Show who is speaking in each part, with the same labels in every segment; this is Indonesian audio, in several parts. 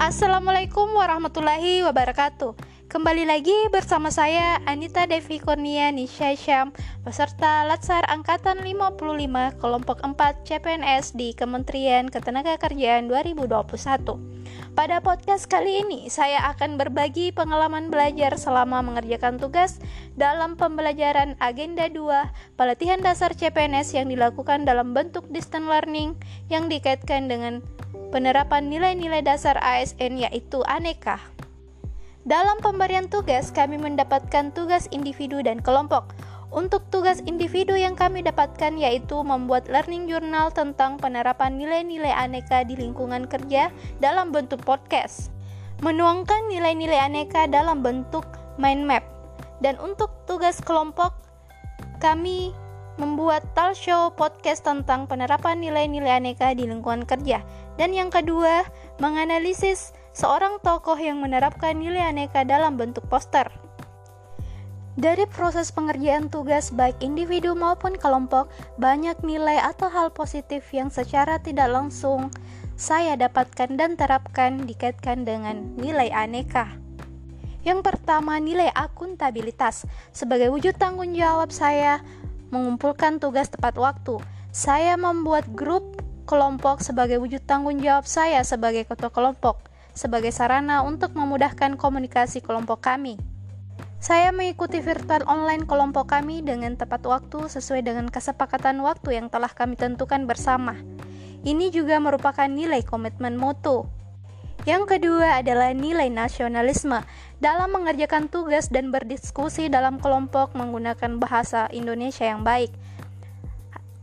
Speaker 1: Assalamualaikum warahmatullahi wabarakatuh. Kembali lagi bersama saya Anita Devi Kurnia Nisha Syam Peserta Latsar Angkatan 55 Kelompok 4 CPNS di Kementerian Ketenagakerjaan 2021 Pada podcast kali ini saya akan berbagi pengalaman belajar selama mengerjakan tugas Dalam pembelajaran Agenda 2 Pelatihan Dasar CPNS yang dilakukan dalam bentuk distance learning Yang dikaitkan dengan penerapan nilai-nilai dasar ASN yaitu aneka. Dalam pemberian tugas, kami mendapatkan tugas individu dan kelompok. Untuk tugas individu yang kami dapatkan yaitu membuat learning journal tentang penerapan nilai-nilai aneka di lingkungan kerja dalam bentuk podcast. Menuangkan nilai-nilai aneka dalam bentuk mind map. Dan untuk tugas kelompok, kami membuat talk show podcast tentang penerapan nilai-nilai aneka di lingkungan kerja. Dan yang kedua, menganalisis seorang tokoh yang menerapkan nilai aneka dalam bentuk poster. Dari proses pengerjaan tugas baik individu maupun kelompok, banyak nilai atau hal positif yang secara tidak langsung saya dapatkan dan terapkan dikaitkan dengan nilai aneka. Yang pertama, nilai akuntabilitas. Sebagai wujud tanggung jawab saya mengumpulkan tugas tepat waktu. Saya membuat grup kelompok sebagai wujud tanggung jawab saya sebagai ketua kelompok, sebagai sarana untuk memudahkan komunikasi kelompok kami. Saya mengikuti virtual online kelompok kami dengan tepat waktu sesuai dengan kesepakatan waktu yang telah kami tentukan bersama. Ini juga merupakan nilai komitmen mutu. Yang kedua adalah nilai nasionalisme dalam mengerjakan tugas dan berdiskusi dalam kelompok menggunakan bahasa Indonesia yang baik.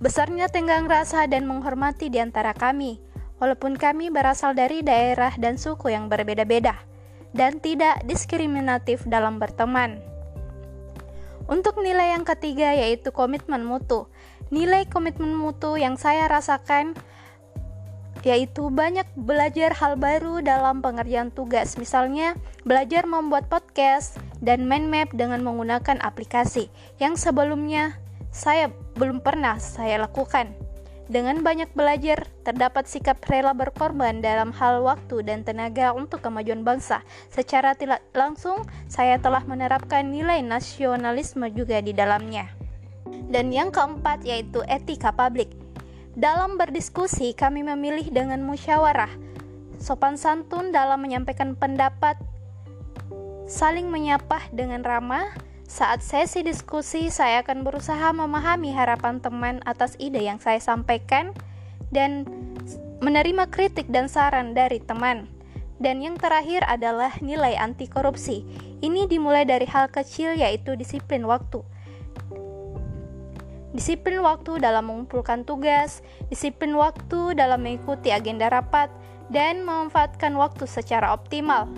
Speaker 1: Besarnya tenggang rasa dan menghormati di antara kami, walaupun kami berasal dari daerah dan suku yang berbeda-beda, dan tidak diskriminatif dalam berteman. Untuk nilai yang ketiga yaitu komitmen mutu. Nilai komitmen mutu yang saya rasakan yaitu banyak belajar hal baru dalam pengerjaan tugas. Misalnya, belajar membuat podcast dan mind map dengan menggunakan aplikasi yang sebelumnya saya belum pernah saya lakukan. Dengan banyak belajar, terdapat sikap rela berkorban dalam hal waktu dan tenaga untuk kemajuan bangsa. Secara tidak langsung, saya telah menerapkan nilai nasionalisme juga di dalamnya. Dan yang keempat yaitu etika publik dalam berdiskusi, kami memilih dengan musyawarah, sopan santun dalam menyampaikan pendapat, saling menyapa dengan ramah. Saat sesi diskusi, saya akan berusaha memahami harapan teman atas ide yang saya sampaikan dan menerima kritik dan saran dari teman. Dan yang terakhir adalah nilai anti korupsi. Ini dimulai dari hal kecil yaitu disiplin waktu disiplin waktu dalam mengumpulkan tugas, disiplin waktu dalam mengikuti agenda rapat, dan memanfaatkan waktu secara optimal.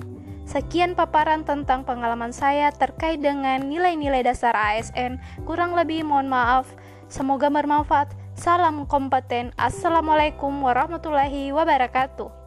Speaker 1: Sekian paparan tentang pengalaman saya terkait dengan nilai-nilai dasar ASN. Kurang lebih mohon maaf. Semoga bermanfaat. Salam kompeten. Assalamualaikum warahmatullahi wabarakatuh.